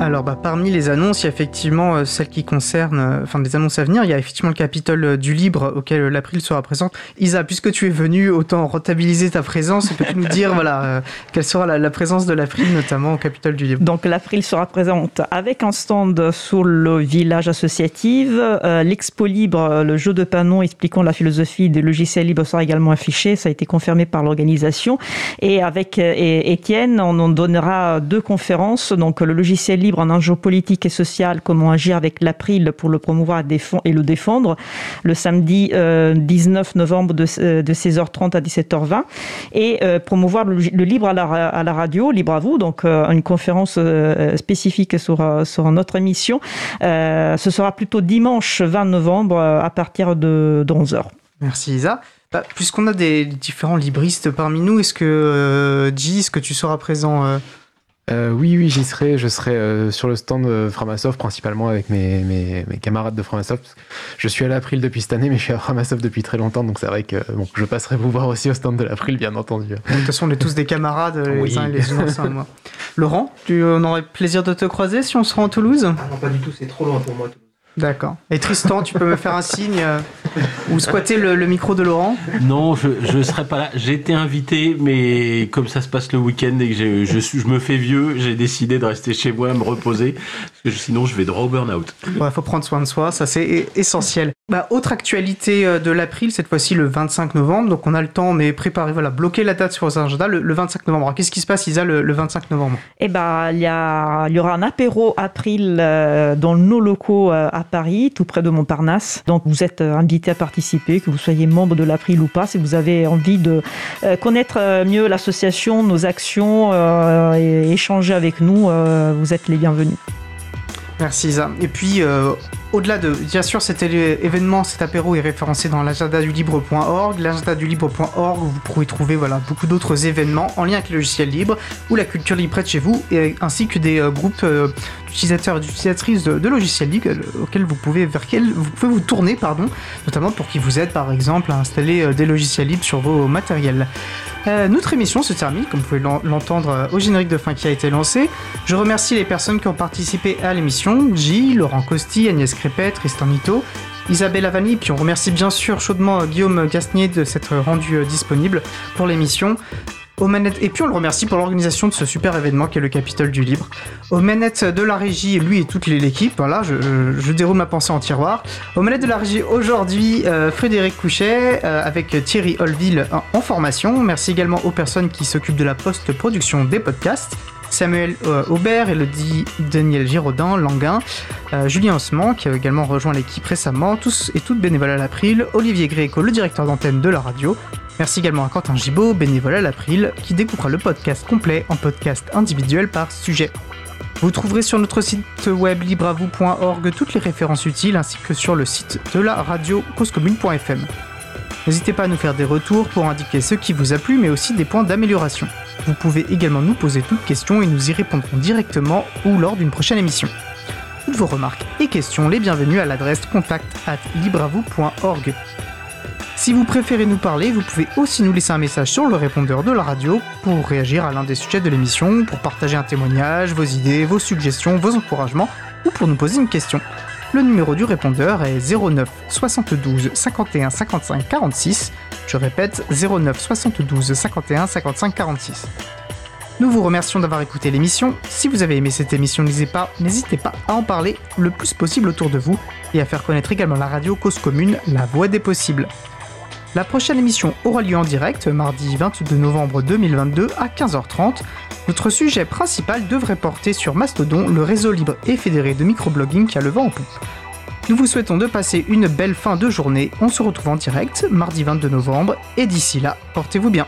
alors, bah, parmi les annonces, il y a effectivement euh, celles qui concernent, euh, enfin des annonces à venir. Il y a effectivement le Capitole euh, du Libre auquel l'April sera présente. Isa, puisque tu es venu, autant rentabiliser ta présence. Peux-tu nous dire, voilà, quelle sera la, présence de l'April, notamment au Capitole du Libre? Donc, l'April sera présente avec un stand sur le village associatif. L'Expo Libre, le jeu de panneaux expliquant la philosophie des logiciels libres sera également affiché. Ça a été confirmé par l'organisation. Et avec Étienne, on en donnera deux conférences. Donc, le logiciel libre en enjeu politique et social, comment agir avec l'April pour le promouvoir et le défendre, le samedi 19 euh, novembre de, 16h30 euh, à 17h20, et euh, promouvoir le, libre à la, radio, libre à vous, donc une conférence spécifique sur, sur notre émission. ce sera plutôt dimanche 20 novembre à partir de, 11h. Merci Isa. Bah, puisqu'on a des différents libristes parmi nous, est-ce que, G, est-ce que tu seras présent euh, oui, oui, j'y serai. Je serai euh, sur le stand de Framasoft, principalement avec mes, mes, mes camarades de Framasoft. Je suis à l'April depuis cette année, mais je suis à Framasoft depuis très longtemps, donc c'est vrai que bon, je passerai vous voir aussi au stand de l'April, bien entendu. De toute façon, on est tous des camarades, les uns et les autres. moi. Laurent, tu, on aurait plaisir de te croiser si on se rend à Toulouse? Ah Non, pas du tout, c'est trop loin pour moi. D'accord. Et Tristan, tu peux me faire un signe euh, ou squatter le, micro de Laurent Non, je ne serai pas là. J'ai été invité, mais comme ça se passe le week-end et que je, je, me fais vieux, j'ai décidé de rester chez moi, me reposer, parce que sinon je vais droit au burn-out. Il faut prendre soin de soi, ça c'est essentiel. Bah, autre actualité euh, de l'April, cette fois-ci le 25 novembre, donc on a le temps, mais préparer, voilà, bloquer la date sur vos agendas le, 25 novembre. Qu'est-ce qui se passe, Isa, le, 25 novembre? Eh ben, il y, y aura un apéro April euh, dans nos locaux à Paris, tout près de Montparnasse. Donc vous êtes euh, à participer, que vous soyez membre de l'April ou pas, si vous avez envie de euh, connaître euh, mieux l'association, nos actions et échanger avec nous, vous êtes les bienvenus. Merci Isa. Et puis, au-delà de, bien sûr, cet événement, cet apéro est référencé dans l'agenda du libre.org. L'agenda du libre.org, vous pourrez trouver voilà, beaucoup d'autres événements en lien avec le logiciel libre ou la culture libre près de chez vous, et, ainsi que des groupes d'utilisateurs et d'utilisatrices de, logiciels libres auxquels vous pouvez, vers vous pouvez vous tourner, pardon, notamment pour qu'ils vous aident par exemple à installer euh, des logiciels libres sur vos matériels. Euh, notre émission se termine, comme vous pouvez l'entendre euh, au générique de fin qui a été lancé. Je remercie les personnes qui ont participé à l'émission, J, Laurent Costi, Agnès Tristan Nito, Isabelle Avani, puis on remercie bien sûr chaudement Guillaume Gasnier de s'être rendu disponible pour l'émission. Et puis on le remercie pour l'organisation de ce super événement qui est le Capitole du Libre. Aux manettes de la régie, lui et toute l'équipe, voilà, je, déroule ma pensée en tiroir. Aux manettes de la régie aujourd'hui, euh, Frédéric Couchet euh, avec Thierry Holville en, formation. Merci également aux personnes qui s'occupent de la post-production des podcasts. Samuel euh, Aubert, Elodie Daniel Giraudin, Languin, Julien Osman qui a également rejoint l'équipe récemment, tous et toutes bénévoles à l'April, Olivier Gréco, le directeur d'antenne de la radio, Merci également à Quentin Gibaud, bénévole à l'April, qui découpera le podcast complet en podcast individuel par sujet. Vous trouverez sur notre site web libravou.org toutes les références utiles ainsi que sur le site de la radio causecommune.fm. N'hésitez pas à nous faire des retours pour indiquer ce qui vous a plu mais aussi des points d'amélioration. Vous pouvez également nous poser toutes questions et nous y répondrons directement ou lors d'une prochaine émission. Toutes vos remarques et questions les bienvenues à l'adresse contact at libravou.org. Si vous préférez nous parler, vous pouvez aussi nous laisser un message sur le répondeur de la radio pour réagir à l'un des sujets de l'émission, pour partager un témoignage, vos idées, vos suggestions, vos encouragements ou pour nous poser une question. Le numéro du répondeur est 09 72 51 55 46. Je répète 09 72 51 55 46. Nous vous remercions d'avoir écouté l'émission. Si vous avez aimé cette émission, n'hésitez pas, n'hésitez pas à en parler le plus possible autour de vous et à faire connaître également la radio Cause Commune, la voix des possibles. La prochaine émission aura lieu en direct mardi 22 novembre 2022 à 15h30. Notre sujet principal devrait porter sur Mastodon, le réseau libre et fédéré de microblogging qui a le vent en poupe. Nous vous souhaitons de passer une belle fin de journée. On se retrouve en direct mardi 22 novembre et d'ici là, portez-vous bien.